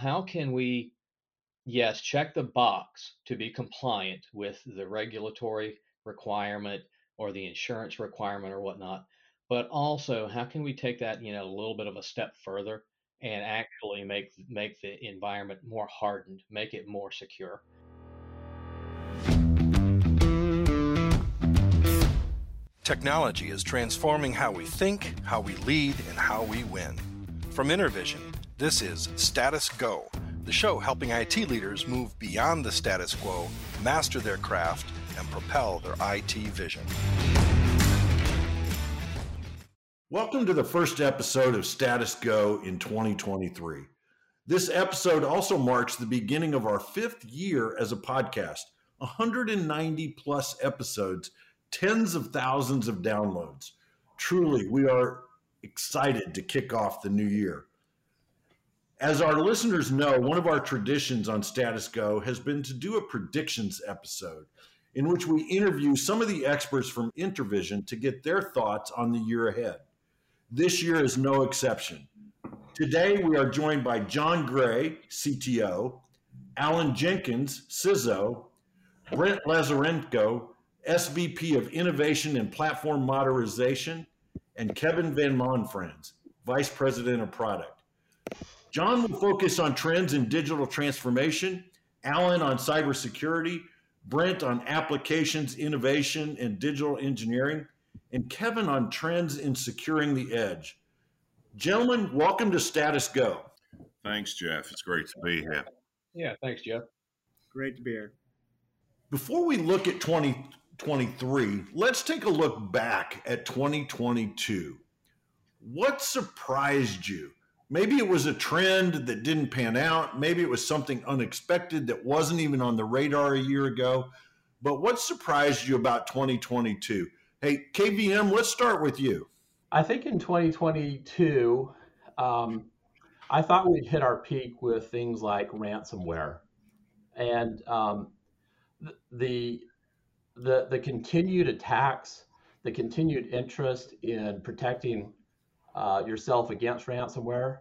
How can we, yes, check the box to be compliant with the regulatory requirement or the insurance requirement or whatnot, but also how can we take that, you know, a little bit of a step further and actually make make the environment more hardened, make it more secure. Technology is transforming how we think, how we lead, and how we win. From Intervision, this is Status Go, the show helping IT leaders move beyond the status quo, master their craft, and propel their IT vision. Welcome to the first episode of Status Go in 2023. This episode also marks the beginning of our fifth year as a podcast 190 plus episodes tens of thousands of downloads. Truly, we are excited to kick off the new year. As our listeners know, one of our traditions on Status Go has been to do a predictions episode in which we interview some of the experts from Intervision to get their thoughts on the year ahead. This year is no exception. Today, we are joined by John Gray, CTO, Alan Jenkins, CISO, Brent Lazarenko, SVP of Innovation and Platform Modernization, and Kevin Van Monfrans, Vice President of Product. John will focus on trends in digital transformation, Alan on cybersecurity, Brent on applications, innovation, and digital engineering, and Kevin on trends in securing the edge. Gentlemen, welcome to Status Go. Thanks, Jeff. It's great to be here. Yeah, thanks, Jeff. Great to be here. Before we look at 2023, let's take a look back at 2022. What surprised you? Maybe it was a trend that didn't pan out. Maybe it was something unexpected that wasn't even on the radar a year ago. But what surprised you about 2022? Hey, KVM, let's start with you. I think in 2022, um, I thought we'd hit our peak with things like ransomware. And um, the the the continued attacks, the continued interest in protecting uh, yourself against ransomware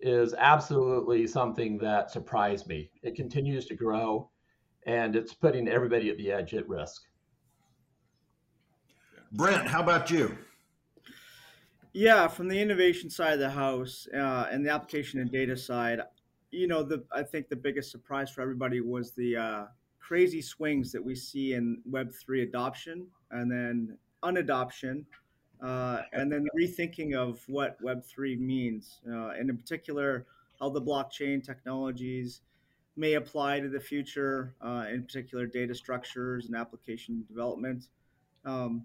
is absolutely something that surprised me. It continues to grow, and it's putting everybody at the edge at risk. Brent, how about you? Yeah, from the innovation side of the house uh, and the application and data side, you know, the I think the biggest surprise for everybody was the uh, crazy swings that we see in Web3 adoption and then unadoption, uh, and then rethinking of what Web3 means, uh, and in particular, how the blockchain technologies may apply to the future, uh, in particular, data structures and application development. Um,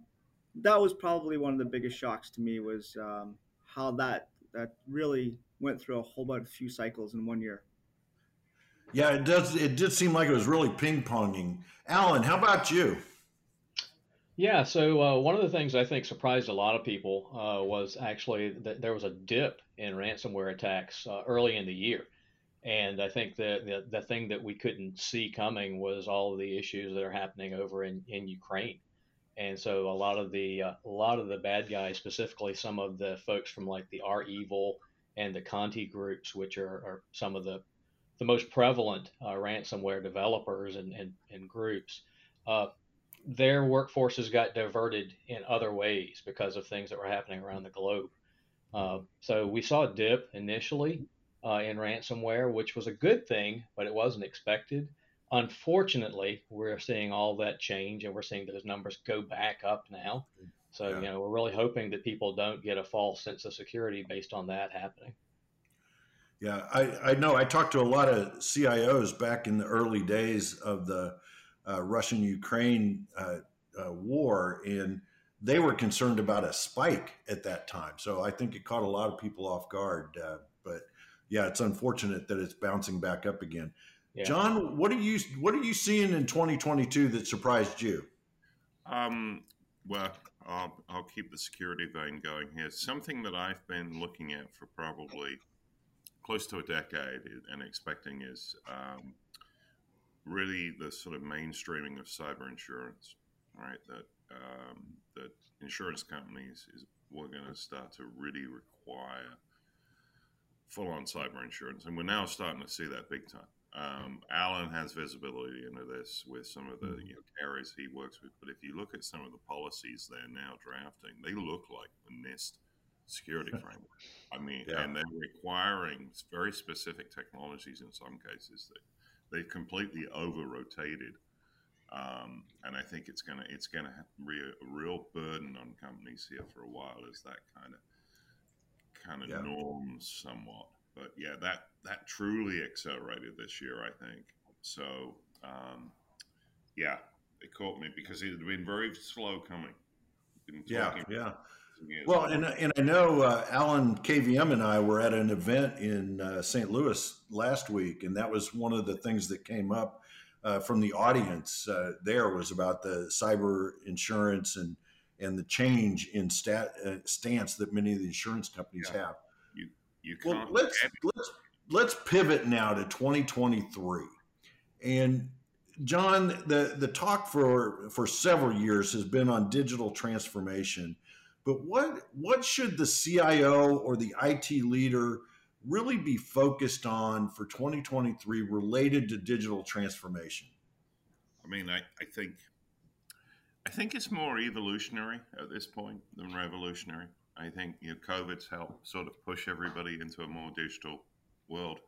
that was probably one of the biggest shocks to me was um, how that that really went through a whole bunch of few cycles in one year. Yeah, it does. It did seem like it was really ping ponging. Alan, how about you? Yeah, so uh, one of the things I think surprised a lot of people uh, was actually that there was a dip in ransomware attacks uh, early in the year. And I think the, the, the thing that we couldn't see coming was all of the issues that are happening over in, in Ukraine. And so a lot of the uh, a lot of the bad guys, specifically some of the folks from like the REvil and the Conti groups, which are, are some of the the most prevalent uh, ransomware developers and, and, and groups, uh, their workforces got diverted in other ways because of things that were happening around the globe. Uh, so we saw a dip initially uh, in ransomware, which was a good thing, but it wasn't expected. Unfortunately, we're seeing all that change, and we're seeing those numbers go back up now. So yeah. you know, we're really hoping that people don't get a false sense of security based on that happening. Yeah, I, I know. I talked to a lot of CIOs back in the early days of the uh, Russian Ukraine uh, uh, war, and they were concerned about a spike at that time. So I think it caught a lot of people off guard. Uh, but yeah, it's unfortunate that it's bouncing back up again. Yeah. John, what are you what are you seeing in 2022 that surprised you? Um, well, I'll, I'll keep the security vein going here. Something that I've been looking at for probably close to a decade and expecting is um, really the sort of mainstreaming of cyber insurance, right? That um, that insurance companies is we're going to start to really require full on cyber insurance, and we're now starting to see that big time. Um, Alan has visibility into this with some of the mm-hmm. you know, carriers he works with, but if you look at some of the policies they're now drafting, they look like the NIST security framework. I mean, yeah. and they're requiring very specific technologies in some cases that they've completely over rotated. Um, and I think it's gonna it's gonna be a real burden on companies here for a while as that kind of kind of yeah. norms somewhat. But yeah, that that truly accelerated this year, I think. So um, yeah, it caught me because it had been very slow coming. Yeah, yeah. Well, and and I know uh, Alan KVM and I were at an event in uh, St. Louis last week, and that was one of the things that came up uh, from the audience. Uh, there was about the cyber insurance and and the change in stat, uh, stance that many of the insurance companies yeah. have. You you can't. Well, let's let's let's pivot now to 2023, and John, the the talk for for several years has been on digital transformation but what what should the CIO or the IT leader really be focused on for 2023 related to digital transformation? I mean, I, I think I think it's more evolutionary at this point than revolutionary. I think you know, COVID's helped sort of push everybody into a more digital world.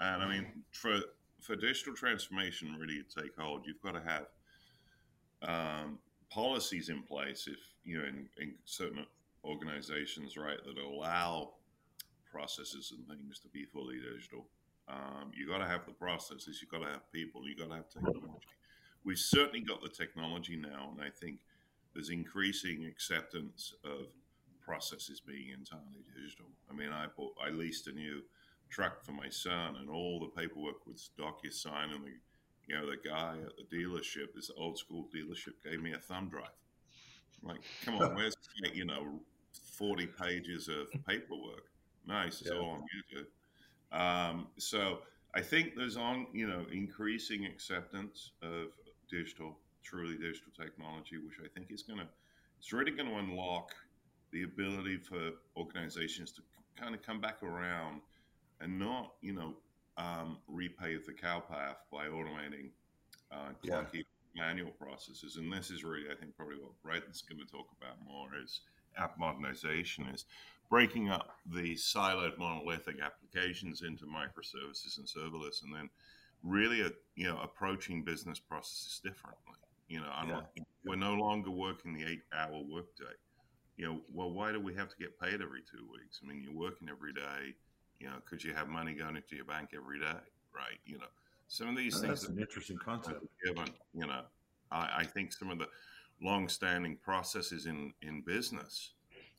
And I mean, for for digital transformation really to take hold, you've got to have um, policies in place if you know in, in certain organizations right that allow processes and things to be fully digital. Um, you got to have the processes you've got to have people you've got to have technology. We've certainly got the technology now and i think there's increasing acceptance of processes being entirely digital. I mean i bought i leased a new truck for my son and all the paperwork was DocuSign and the you know, the guy at the dealership, this old school dealership, gave me a thumb drive. I'm like, come on, where's you know, forty pages of paperwork? Nice, it's yeah. all on YouTube. Um, so I think there's on, you know, increasing acceptance of digital, truly digital technology, which I think is going to, it's really going to unlock the ability for organizations to kind of come back around and not, you know, um, repave the cow path by automating uh, clunky yeah. manual processes. And this is really, I think, probably what Brent's going to talk about more is app modernization is breaking up the siloed monolithic applications into microservices and serverless, and then really, uh, you know, approaching business processes differently. You know, yeah. we're no longer working the eight-hour workday. You know, well, why do we have to get paid every two weeks? I mean, you're working every day you know, could you have money going into your bank every day, right? You know, some of these things. That's an interesting concept. Given, you know, I, I, think some of the long-standing processes in in business,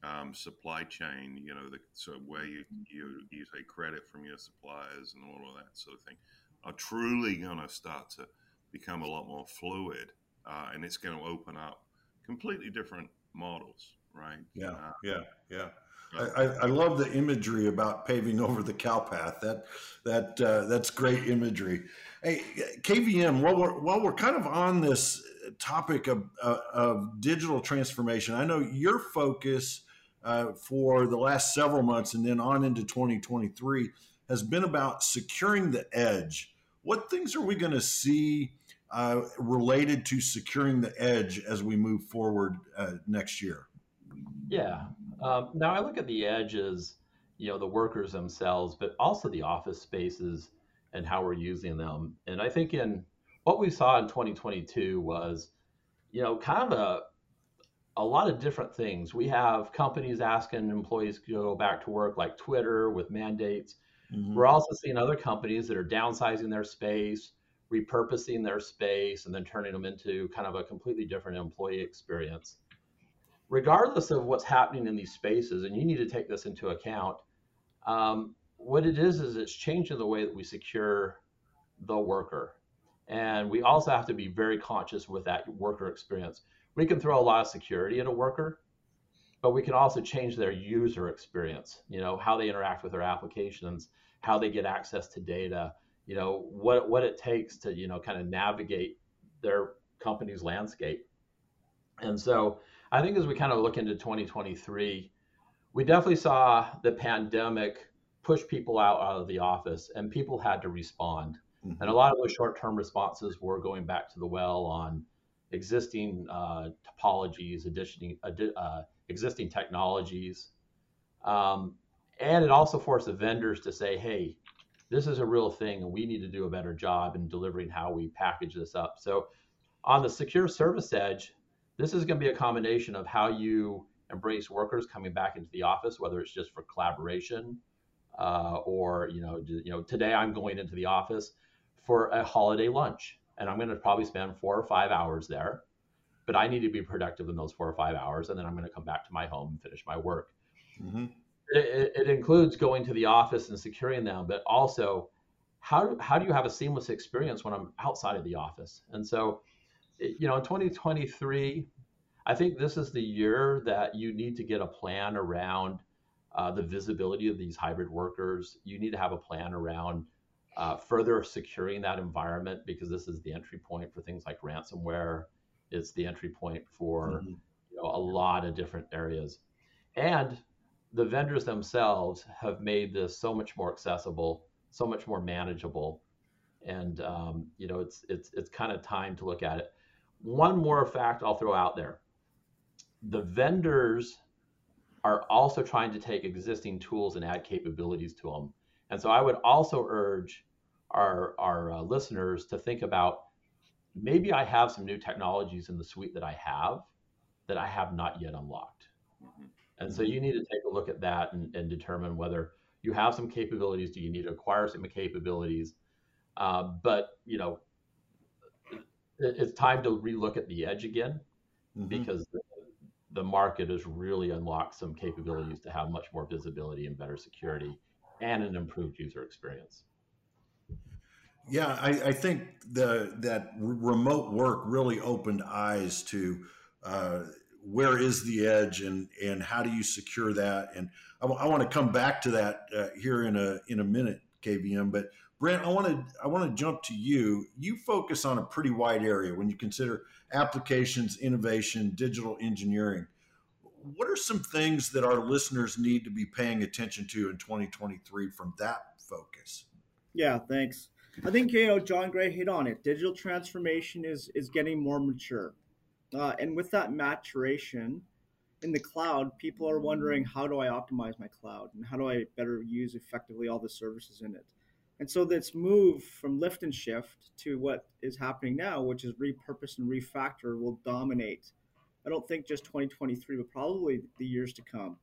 um, supply chain, you know, the, so where you, you you take credit from your suppliers and all of that sort of thing, are truly going to start to become a lot more fluid, uh, and it's going to open up completely different models, right? Yeah, uh, yeah, yeah. I, I, love the imagery about paving over the cow path. That that uh, that's great imagery. Hey, KVM, while we're while we're kind of on this topic of uh, of digital transformation, I know your focus uh, for the last several months and then on into 2023 has been about securing the edge. What things are we going to see uh, related to securing the edge as we move forward uh, next year? Yeah. Um, now I look at the edges, you know, the workers themselves, but also the office spaces and how we're using them. And I think in what we saw in 2022 was, you know, kind of a a lot of different things. We have companies asking employees to go back to work, like Twitter with mandates. Mm-hmm. We're also seeing other companies that are downsizing their space, repurposing their space, and then turning them into kind of a completely different employee experience regardless of what's happening in these spaces, and you need to take this into account, um, what it is is it's changing the way that we secure the worker. And we also have to be very conscious with that worker experience. We can throw a lot of security at a worker, but we can also change their user experience, you know, how they interact with their applications, how they get access to data, you know, what, what it takes to, you know, kind of navigate their company's landscape. And so I think as we kind of look into 2023, we definitely saw the pandemic push people out, out of the office, and people had to respond. Mm-hmm. And a lot of those short-term responses were going back to the well on existing uh, topologies, additioning, uh, existing technologies, um, and it also forced the vendors to say, "Hey, this is a real thing, and we need to do a better job in delivering how we package this up." So, on the secure service edge, this is going to be a combination of how you embrace workers coming back into the office, whether it's just for collaboration uh, or you know, you know, today I'm going into the office for a holiday lunch, and I'm going to probably spend four or five hours there, but I need to be productive in those four or five hours, and then I'm going to come back to my home and finish my work. Mm-hmm. It, it, includes going to the office and securing them, but also how how do you have a seamless experience when I'm outside of the office? And so, you know, in 2023, I think this is the year that you need to get a plan around uh, the visibility of these hybrid workers. You need to have a plan around uh, further securing that environment because this is the entry point for things like ransomware. It's the entry point for mm-hmm. you know, a lot of different areas. And the vendors themselves have made this so much more accessible, so much more manageable. And um, you know, it's it's it's kind of time to look at it. One more fact I'll throw out there the vendors are also trying to take existing tools and add capabilities to them. And so I would also urge our, our uh, listeners to think about maybe I have some new technologies in the suite that I have that I have not yet unlocked. Mm-hmm. And so you need to take a look at that and, and, determine whether you have some capabilities. Do you need to acquire some capabilities? Uh, but you know, it's time to relook at the edge again mm-hmm. because the, the market has really unlocked some capabilities to have much more visibility and better security and an improved user experience. Yeah, I, I think the that remote work really opened eyes to uh, where is the edge and and how do you secure that. And I, w- I want to come back to that uh, here in a in a minute, KVM. But Brent, I want to I want to jump to you. You focus on a pretty wide area when you consider applications, innovation, digital engineering. What are some things that our listeners need to be paying attention to in 2023 from that focus? Yeah, thanks. I think you know John Gray hit on it. Digital transformation is is getting more mature, uh, and with that maturation in the cloud, people are wondering how do I optimize my cloud and how do I better use effectively all the services in it. And so this move from lift and shift to what is happening now, which is repurpose and refactor, will dominate. I don't think just 2023, but probably the years to come.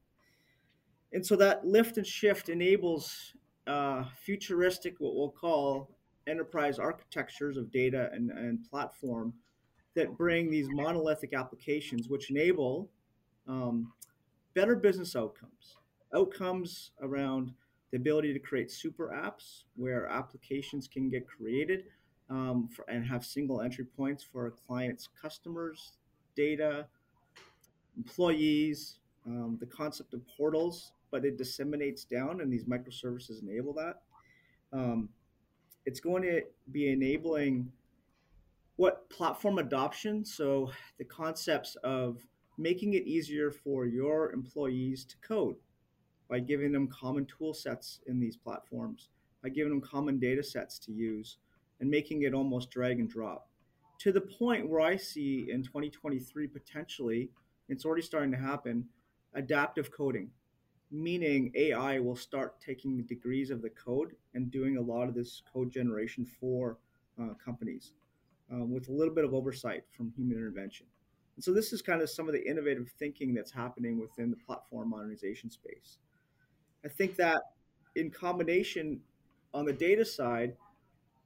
And so that lift and shift enables uh, futuristic, what we'll call enterprise architectures of data and, and platform that bring these monolithic applications, which enable um, better business outcomes. Outcomes around the ability to create super apps where applications can get created um, for, and have single entry points for a client's customers, data, employees, um, the concept of portals, but it disseminates down, and these microservices enable that. Um, it's going to be enabling what platform adoption, so the concepts of making it easier for your employees to code by giving them common tool sets in these platforms, by giving them common data sets to use, and making it almost drag and drop. To the point where I see in 2023 potentially, it's already starting to happen, adaptive coding, meaning AI will start taking the degrees of the code and doing a lot of this code generation for uh, companies um, with a little bit of oversight from human intervention. And so this is kind of some of the innovative thinking that's happening within the platform modernization space. I think that in combination on the data side,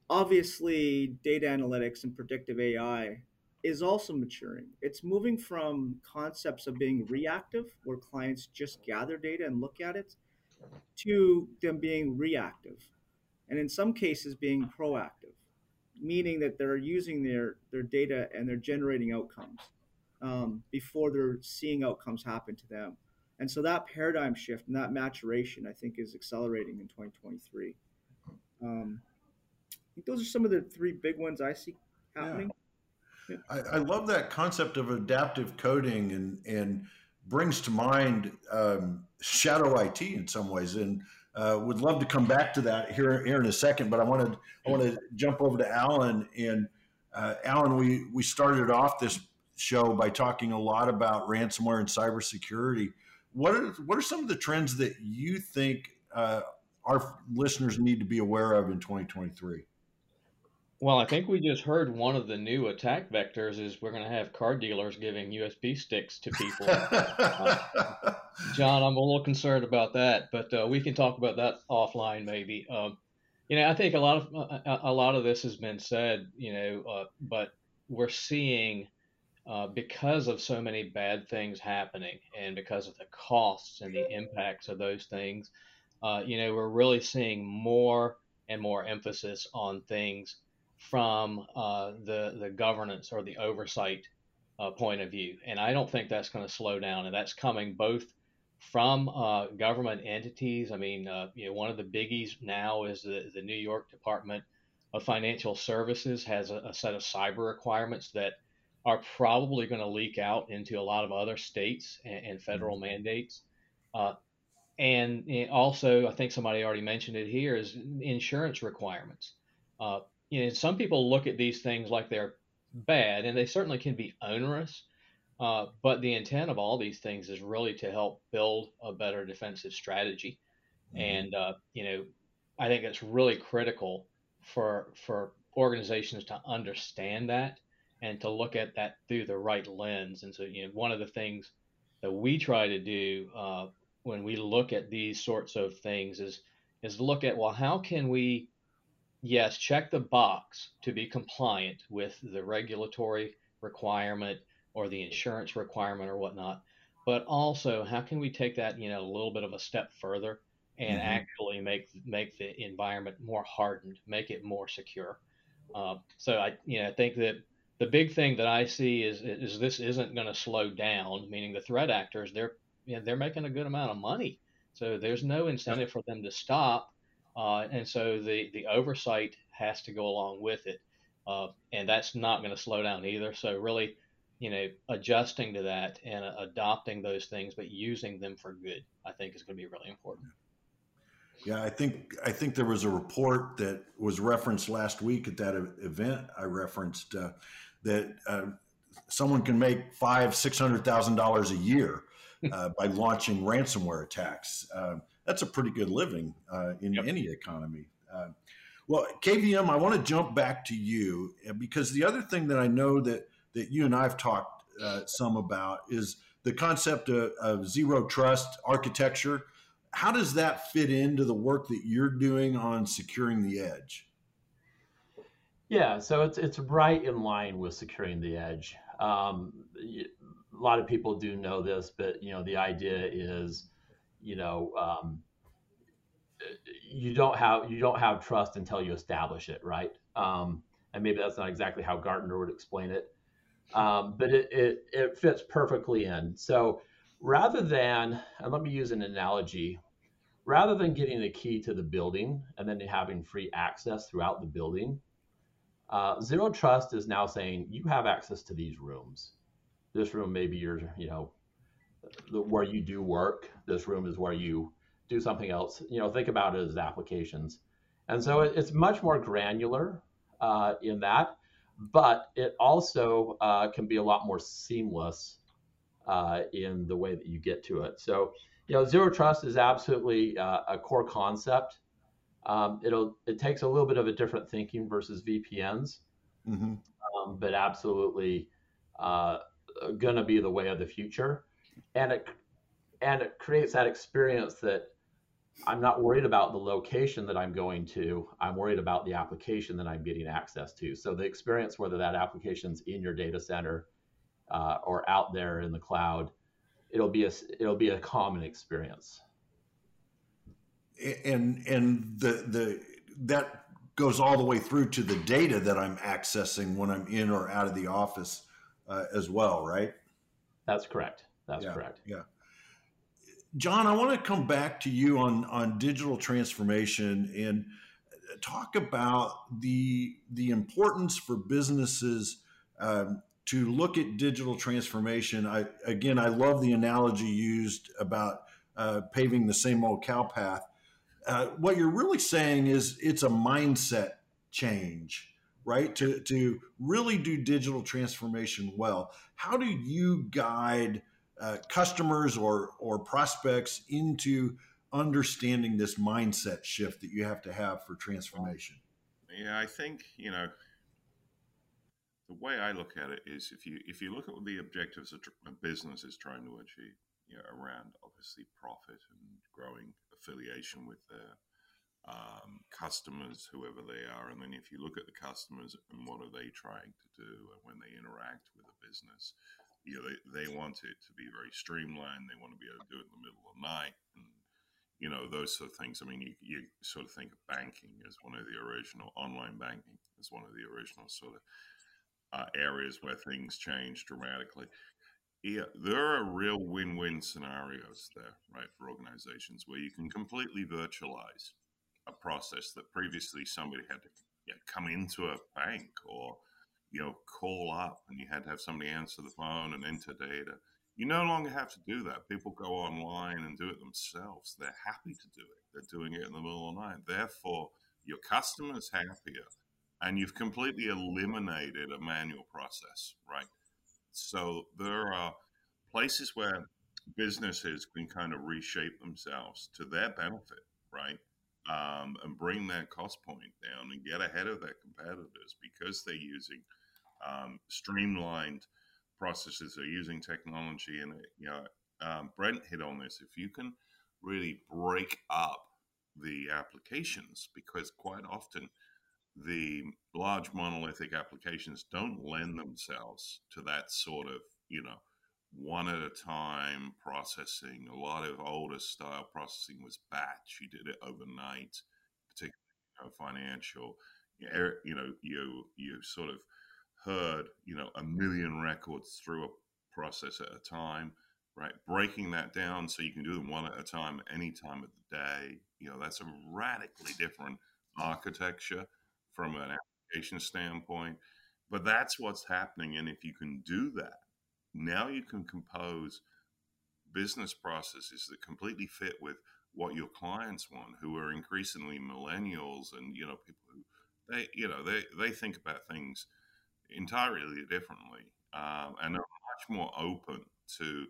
obviously data analytics and predictive AI is also maturing. It's moving from concepts of being reactive, where clients just gather data and look at it, to them being reactive, and in some cases being proactive, meaning that they're using their, their data and they're generating outcomes um, before they're seeing outcomes happen to them. And so that paradigm shift and that maturation, I think, is accelerating in 2023. Um, I think those are some of the three big ones I see happening. Yeah. Yeah. I, I, love that concept of adaptive coding and and brings to mind um, shadow IT in some ways. And uh, would love to come back to that here, here in a second, but I wanted I want to jump over to Alan and uh, Alan. We we started off this show by talking a lot about ransomware and cybersecurity. What are what are some of the trends that you think uh, our listeners need to be aware of in 2023? Well, I think we just heard one of the new attack vectors is we're going to have car dealers giving USB sticks to people. uh, John, I'm a little concerned about that, but uh, we can talk about that offline maybe. Um, you know, I think a lot of uh, a lot of this has been said, you know, uh, but we're seeing uh, because of so many bad things happening and because of the costs and the impacts of those things, uh, you know, we're really seeing more and more emphasis on things from uh, the the governance or the oversight uh, point of view, and I don't think that's going to slow down. And that's coming both from uh, government entities. I mean, uh, you know, one of the biggies now is the the New York Department of Financial Services has a, a set of cyber requirements that are probably going to leak out into a lot of other states and, and federal mm-hmm. mandates. Uh, and also, I think somebody already mentioned it here is insurance requirements. Uh, you know, some people look at these things like they're bad, and they certainly can be onerous. Uh, but the intent of all these things is really to help build a better defensive strategy. Mm-hmm. And uh, you know, I think it's really critical for for organizations to understand that and to look at that through the right lens. And so, you know, one of the things that we try to do uh, when we look at these sorts of things is is look at well, how can we yes, check the box to be compliant with the regulatory requirement or the insurance requirement or whatnot. But also, how can we take that, you know, a little bit of a step further and mm-hmm. actually make make the environment more hardened, make it more secure? Uh, so I, you know, I think that the big thing that I see is is this isn't going to slow down. Meaning the threat actors, they're you know, they're making a good amount of money, so there's no incentive for them to stop uh, and so the, the oversight has to go along with it. Uh, and that's not going to slow down either. So really, you know, adjusting to that and uh, adopting those things, but using them for good, I think is going to be really important. Yeah, I think I think there was a report that was referenced last week at that event I referenced uh, that uh, someone can make five six hundred thousand dollars a year uh, by launching ransomware attacks. Uh, that's a pretty good living uh, in yep. any economy. Uh, well, KVM, I want to jump back to you uh, because the other thing that I know that that you and I've talked uh, some about is the concept of, of, zero trust architecture. How does that fit into the work that you're doing on securing the edge? Yeah, so it's it's right in line with securing the edge. Um, a lot of people do know this, but you know the idea is you know um, you don't have you don't have trust until you establish it right? Um, and maybe that's not exactly how gartner would explain it. Um, but it, it, it fits perfectly in. So rather than and let me use an analogy rather than getting the key to the building and then having free access throughout the building uh, zero trust is now saying you have access to these rooms this room maybe your you know where you do work. This room is where you do something else. You know, think about it as applications. And so it's much more granular uh, in that, but it also uh, can be a lot more seamless uh, in the way that you get to it. So, you know, zero trust is absolutely uh, a core concept. Um, it'll it takes a little bit of a different thinking versus VPNs, mm-hmm. um, but absolutely uh, going to be the way of the future and it and it creates that experience that I'm not worried about the location that I'm going to. I'm worried about the application that I'm getting access to. So the experience, whether that application's in your data center uh, or out there in the cloud, it'll be a it'll be a common experience. And and the the that goes all the way through to the data that I'm accessing when I'm in or out of the office uh, as well, right? That's correct. That's yeah, correct. Yeah. John, I want to come back to you on on digital transformation and talk about the the importance for businesses um, to look at digital transformation. I again, I love the analogy used about uh, paving the same old cow path. Uh, what you're really saying is it's a mindset change right? To to really do digital transformation well. How do you guide uh, customers or or prospects into understanding this mindset shift that you have to have for transformation? Yeah i think you know the way i look at it is if you if you look at what the objectives a business is trying to achieve you know, around obviously profit and growing affiliation with their um, customers, whoever they are. And then if you look at the customers and what are they trying to do when they interact with a business, you know, they, they want it to be very streamlined. They want to be able to do it in the middle of the night and, you know, those sort of things. I mean, you, you sort of think of banking as one of the original, online banking as one of the original sort of uh, areas where things change dramatically. Yeah, there are real win-win scenarios there, right, for organizations where you can completely virtualize a process that previously somebody had to you know, come into a bank or you know call up and you had to have somebody answer the phone and enter data. You no longer have to do that. People go online and do it themselves. They're happy to do it. They're doing it in the middle of the night. Therefore, your customer's happier, and you've completely eliminated a manual process, right? So there are places where businesses can kind of reshape themselves to their benefit, right? Um, and bring their cost point down and get ahead of their competitors because they're using um, streamlined processes, they're using technology. And, you know, um, Brent hit on this. If you can really break up the applications, because quite often the large monolithic applications don't lend themselves to that sort of, you know, one at a time processing. A lot of older style processing was batch. You did it overnight, particularly you know, financial. Er, you know, you you sort of herd you know a million records through a process at a time, right? Breaking that down so you can do them one at a time, any time of the day. You know, that's a radically different architecture from an application standpoint. But that's what's happening. And if you can do that, now you can compose business processes that completely fit with what your clients want, who are increasingly millennials and, you know, people who they, you know, they, they think about things entirely differently um, and are much more open to,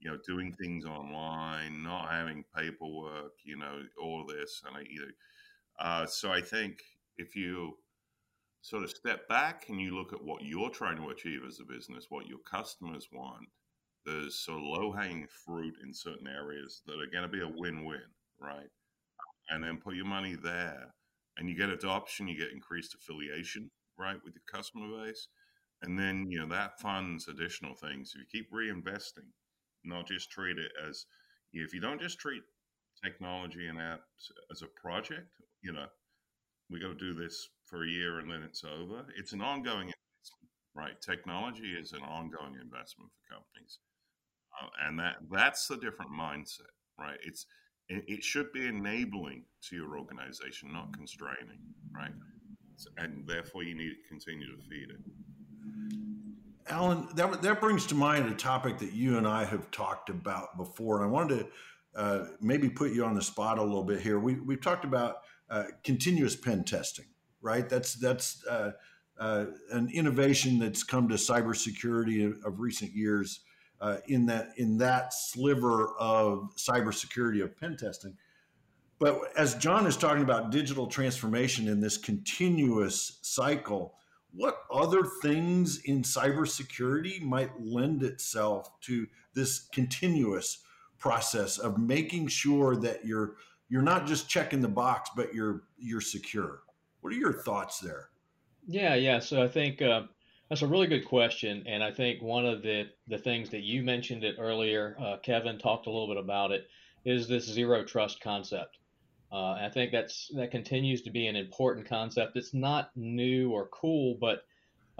you know, doing things online, not having paperwork, you know, all this. And I, you know, uh, so I think if you sort of step back and you look at what you're trying to achieve as a business, what your customers want, there's sort of low hanging fruit in certain areas that are going to be a win win, right? And then put your money there and you get adoption, you get increased affiliation, right, with your customer base. And then, you know, that funds additional things. If you keep reinvesting, not just treat it as, if you don't just treat technology and apps as a project, you know, we got to do this for a year and then it's over. It's an ongoing investment, right? Technology is an ongoing investment for companies, uh, and that that's the different mindset, right? It's it, should be enabling to your organization, not constraining, right? And therefore, you need to continue to feed it. Alan, that that brings to mind a topic that you and I have talked about before, and I wanted to uh, maybe put you on the spot a little bit here. We we've talked about uh, continuous pen testing, right? That's that's uh, uh, an innovation that's come to cybersecurity of, of recent years. Uh, in that in that sliver of cybersecurity of pen testing, but as John is talking about digital transformation in this continuous cycle, what other things in cybersecurity might lend itself to this continuous process of making sure that you're you're not just checking the box, but you're you're secure. What are your thoughts there? Yeah, yeah. So I think uh, that's a really good question, and I think one of the the things that you mentioned it earlier, uh, Kevin talked a little bit about it, is this zero trust concept. Uh, I think that's that continues to be an important concept. It's not new or cool, but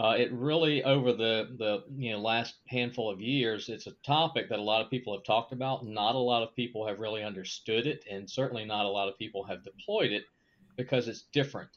uh, it really over the the you know last handful of years, it's a topic that a lot of people have talked about. Not a lot of people have really understood it, and certainly not a lot of people have deployed it because it's different.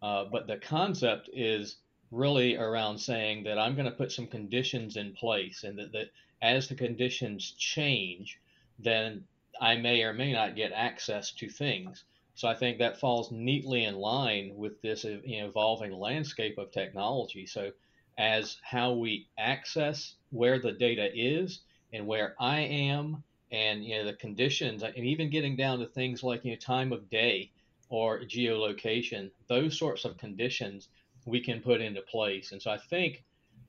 Uh, but the concept is really around saying that I'm going to put some conditions in place, and that, that as the conditions change, then I may or may not get access to things. So I think that falls neatly in line with this uh, evolving landscape of technology. So as how we access where the data is and where I am and you know the conditions and even getting down to things like you know time of day or geolocation those sorts of conditions we can put into place and so i think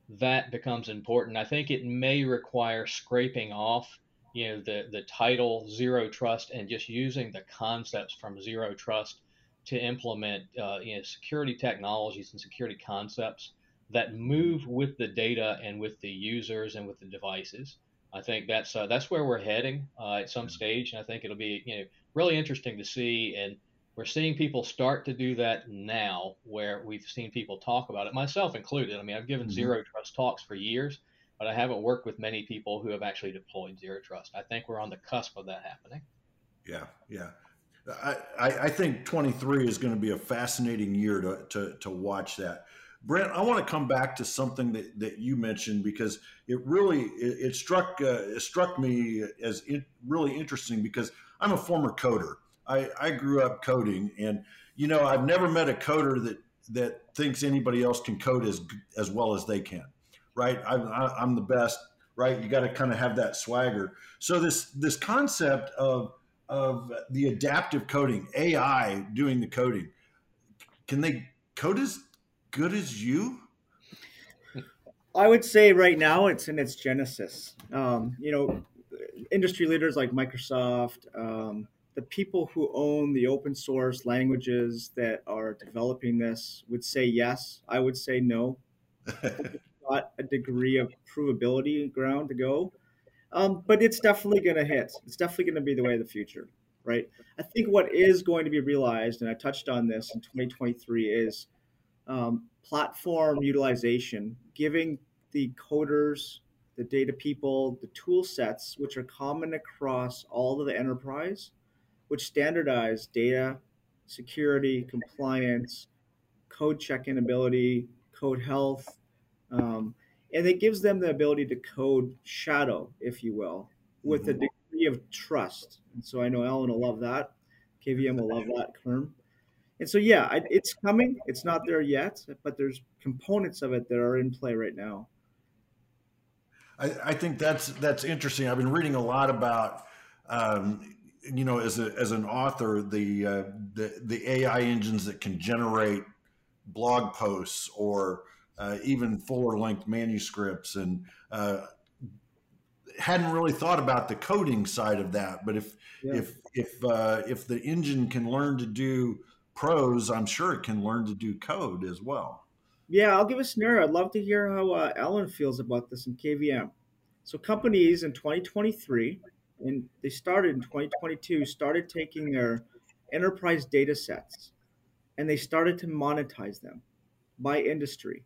that becomes important i think it may require scraping off you know the the title zero trust and just using the concepts from zero trust to implement uh, you know security technologies and security concepts that move with the data and with the users and with the devices I think that's uh, that's where we're heading uh, at some stage, and I think it'll be you know really interesting to see. And we're seeing people start to do that now, where we've seen people talk about it, myself included. I mean, I've given mm-hmm. zero trust talks for years, but I haven't worked with many people who have actually deployed zero trust. I think we're on the cusp of that happening. Yeah, yeah. I, I think 23 is going to be a fascinating year to, to, to watch that. Brent, I want to come back to something that, that you mentioned because it really it, it struck uh, it struck me as really interesting because I'm a former coder. I, I grew up coding, and you know I've never met a coder that that thinks anybody else can code as as well as they can. Right? I, I, I'm the best. Right? You got to kind of have that swagger. So this this concept of of the adaptive coding, AI doing the coding, can they code as good as you? I would say right now it's in its genesis. Um, you know, industry leaders like Microsoft, um, the people who own the open source languages that are developing this would say yes. I would say no. Got a degree of provability ground to go, um, but it's definitely going to hit. It's definitely going to be the way of the future, right? I think what is going to be realized, and I touched on this in 2023, is um, platform utilization, giving the coders, the data people, the tool sets which are common across all of the enterprise, which standardize data, security, compliance, code check-in ability, code health, um, and it gives them the ability to code shadow, if you will, with mm-hmm. a degree of trust. And so I know Alan will love that. KVM will love that term. And so, yeah, it's coming. It's not there yet, but there's components of it that are in play right now. I, I think that's that's interesting. I've been reading a lot about, um, you know, as a as an author, the uh, the the AI engines that can generate blog posts or uh, even fuller length manuscripts, and uh, hadn't really thought about the coding side of that. But if yeah. if if uh, if the engine can learn to do prose, I'm sure it can learn to do code as well. Yeah, I'll give a scenario. I'd love to hear how uh, Alan feels about this in KVM. So companies in 2023, and they started in 2022, started taking their enterprise data sets and they started to monetize them by industry,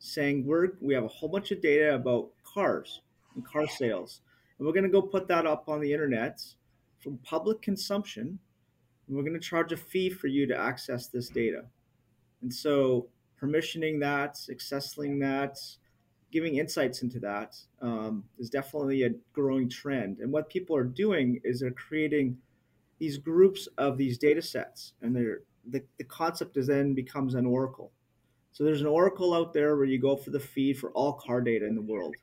saying we're we have a whole bunch of data about cars and car sales, and we're going to go put that up on the internet for public consumption and we're going to charge a fee for you to access this data. And so permissioning that, accessing that, giving insights into that um, is definitely a growing trend. And what people are doing is they're creating these groups of these data sets, and they're, the, the concept is then becomes an oracle. So there's an oracle out there where you go for the feed for all car data in the world.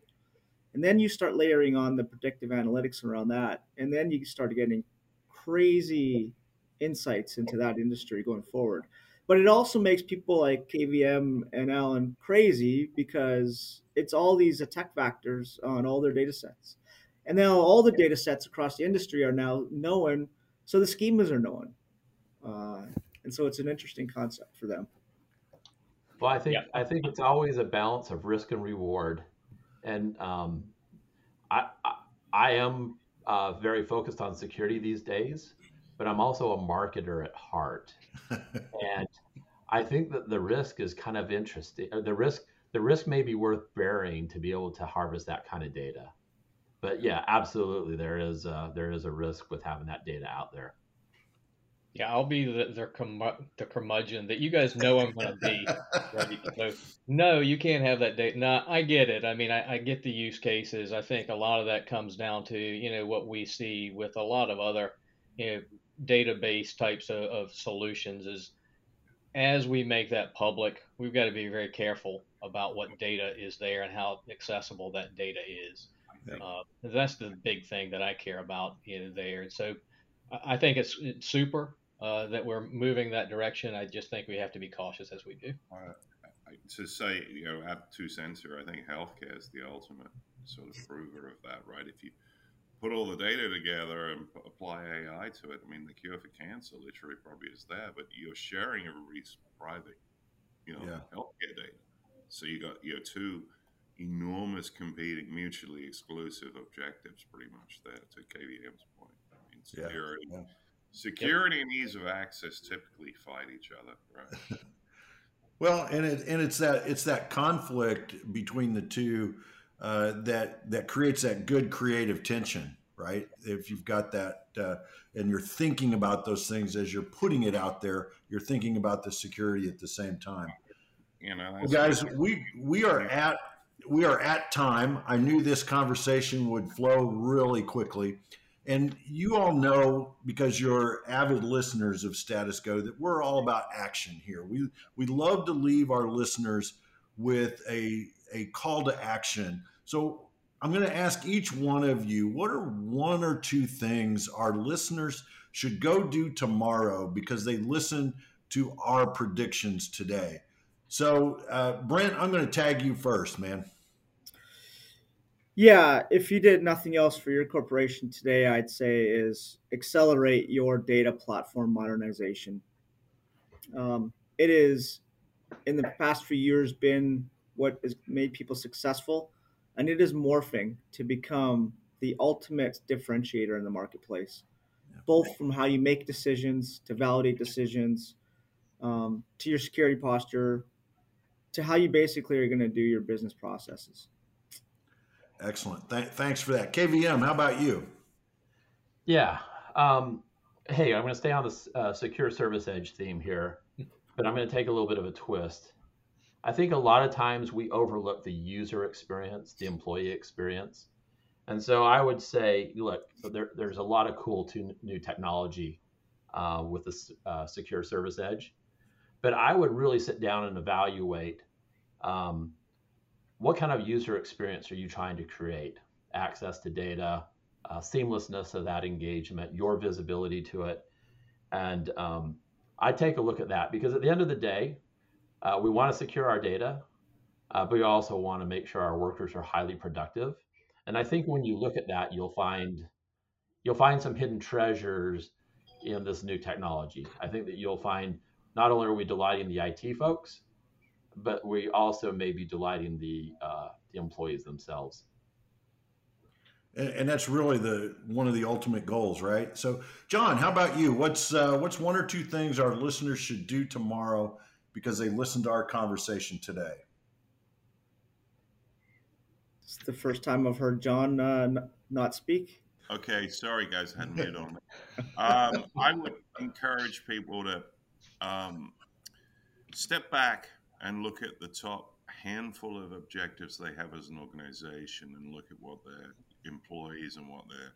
And then you start layering on the predictive analytics around that. And then you start getting crazy insights into that industry going forward. But it also makes people like KVM and Alan crazy because it's all these attack vectors on all their data sets. And now all the data sets across the industry are now known, so the schemas are known. Uh, and so it's an interesting concept for them. Well, I think yeah. I think it's always a balance of risk and reward, and um, I, I, I am uh, very focused on security these days, but I'm also a marketer at heart. and I think that the risk is kind of interesting. The risk the risk may be worth bearing to be able to harvest that kind of data. But yeah, absolutely, there is a, there is a risk with having that data out there. Yeah, I'll be the the, the curmudgeon that you guys know I'm going to be. Right? So, no, you can't have that data. No, I get it. I mean, I, I get the use cases. I think a lot of that comes down to you know what we see with a lot of other you know database types of, of solutions is as we make that public, we've got to be very careful about what data is there and how accessible that data is. Yeah. Uh, that's the big thing that I care about you know, there. And so I think it's, it's super uh, that we're moving that direction. I just think we have to be cautious as we do. Uh, to say, you know, add two cents here, I think healthcare is the ultimate sort of prover of that, right? If you put all the data together and apply AI to it, I mean, the cure for cancer literally probably is there, but you're sharing everybody's private, you know, yeah. healthcare data. So you got you know two enormous competing, mutually exclusive objectives, pretty much there. To KVM's point, I mean, security, yeah. Security, and ease of access typically fight each other, right? well, and it and it's that it's that conflict between the two uh, that that creates that good creative tension, right? If you've got that uh, and you're thinking about those things as you're putting it out there, you're thinking about the security at the same time. You know, well, guys, we we are at we are at time. I knew this conversation would flow really quickly. And you all know because you're avid listeners of Status Go that we're all about action here. We we love to leave our listeners with a a call to action. So I'm going to ask each one of you what are one or two things our listeners should go do tomorrow because they listen to our predictions today. So, uh, Brent, I'm going to tag you first, man. Yeah, if you did nothing else for your corporation today, I'd say is accelerate your data platform modernization. Um, it is in the past few years been what has made people successful, and it is morphing to become the ultimate differentiator in the marketplace, both from how you make decisions to validate decisions, um, to your security posture, to how you basically are going to do your business processes. Excellent. Th- thanks for that. KVM, how about you? Yeah. Um, hey, I'm going to stay on the uh, secure service edge theme here, but I'm going to take a little bit of a twist. I think a lot of times we overlook the user experience, the employee experience. And so I would say, look, there, there's a lot of cool new technology uh, with the uh, secure service edge, but I would really sit down and evaluate um, what kind of user experience are you trying to create? Access to data, uh, seamlessness of that engagement, your visibility to it. And um, I take a look at that because at the end of the day, uh, we want to secure our data, uh, but we also want to make sure our workers are highly productive. And I think when you look at that, you'll find you'll find some hidden treasures in this new technology. I think that you'll find not only are we delighting the IT folks, but we also may be delighting the uh, the employees themselves. And, and, that's really the one of the ultimate goals, right? So, John, how about you? What's uh, what's one or two things our listeners should do tomorrow because they listened to our conversation today. It's the first time I've heard John uh, not speak. Okay, sorry guys, I had mute on. Um, I would encourage people to um, step back and look at the top handful of objectives they have as an organization and look at what their employees and what their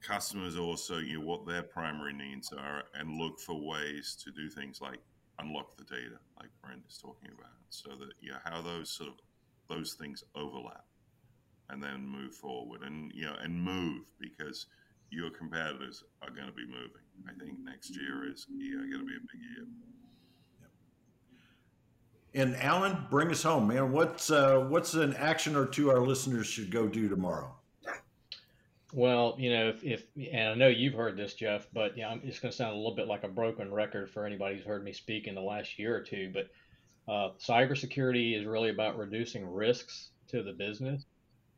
customers also you know, what their primary needs are and look for ways to do things like unlock the data, like Brent is talking about, so that you know how those sort of those things overlap, and then move forward, and you know, and move because your competitors are going to be moving. I think next year is yeah, going to be a big year. And Alan, bring us home, man. What's uh, what's an action or two our listeners should go do tomorrow? Well, you know, if, if and I know you've heard this, Jeff, but yeah, I'm just going to sound a little bit like a broken record for anybody who's heard me speak in the last year or two. But uh, cybersecurity is really about reducing risks to the business.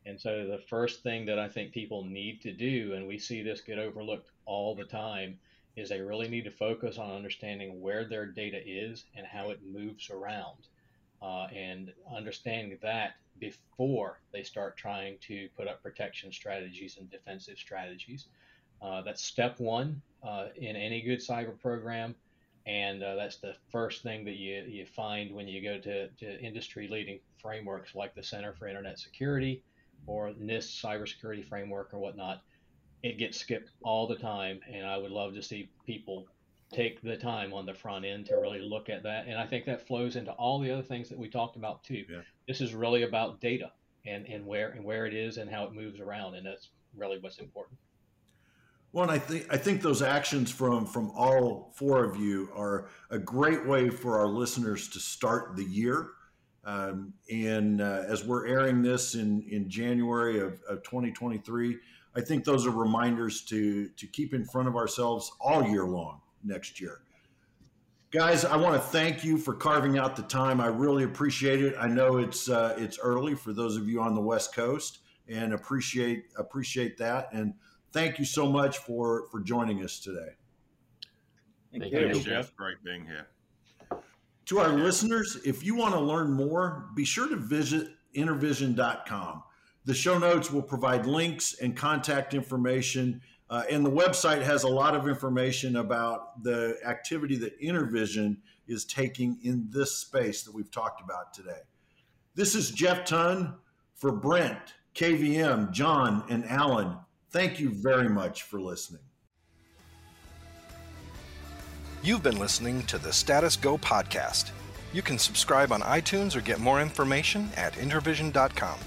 And so the first thing that I think people need to do, and we see this get overlooked all the time, is they really need to focus on understanding where their data is and how it moves around. Uh, and understanding that before they start trying to put up protection strategies and defensive strategies. Uh, that's step one uh, in any good cyber program. And uh, that's the first thing that you, you find when you go to, to industry leading frameworks like the Center for Internet Security or NIST cybersecurity framework or whatnot. It gets skipped all the time, and I would love to see people take the time on the front end to really look at that. And I think that flows into all the other things that we talked about too. Yeah. This is really about data and, and where and where it is and how it moves around, and that's really what's important. Well, and I think I think those actions from from all four of you are a great way for our listeners to start the year. Um, and uh, as we're airing this in in January of, of 2023, I think those are reminders to to keep in front of ourselves all year long next year. Guys, I want to thank you for carving out the time. I really appreciate it. I know it's uh, it's early for those of you on the West Coast, and appreciate appreciate that. And thank you so much for for joining us today. Thank, thank you, you, Jeff. Great being here. To our listeners, if you want to learn more, be sure to visit intervision.com. The show notes will provide links and contact information uh, and the website has a lot of information about the activity that Intervision is taking in this space that we've talked about today. This is Jeff Tunn for Brent, KVM, John, and Alan. Thank you very much for listening. You've been listening to the Status Go podcast. You can subscribe on iTunes or get more information at intervision.com.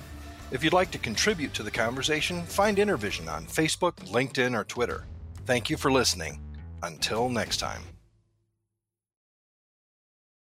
If you'd like to contribute to the conversation, find Intervision on Facebook, LinkedIn, or Twitter. Thank you for listening. Until next time.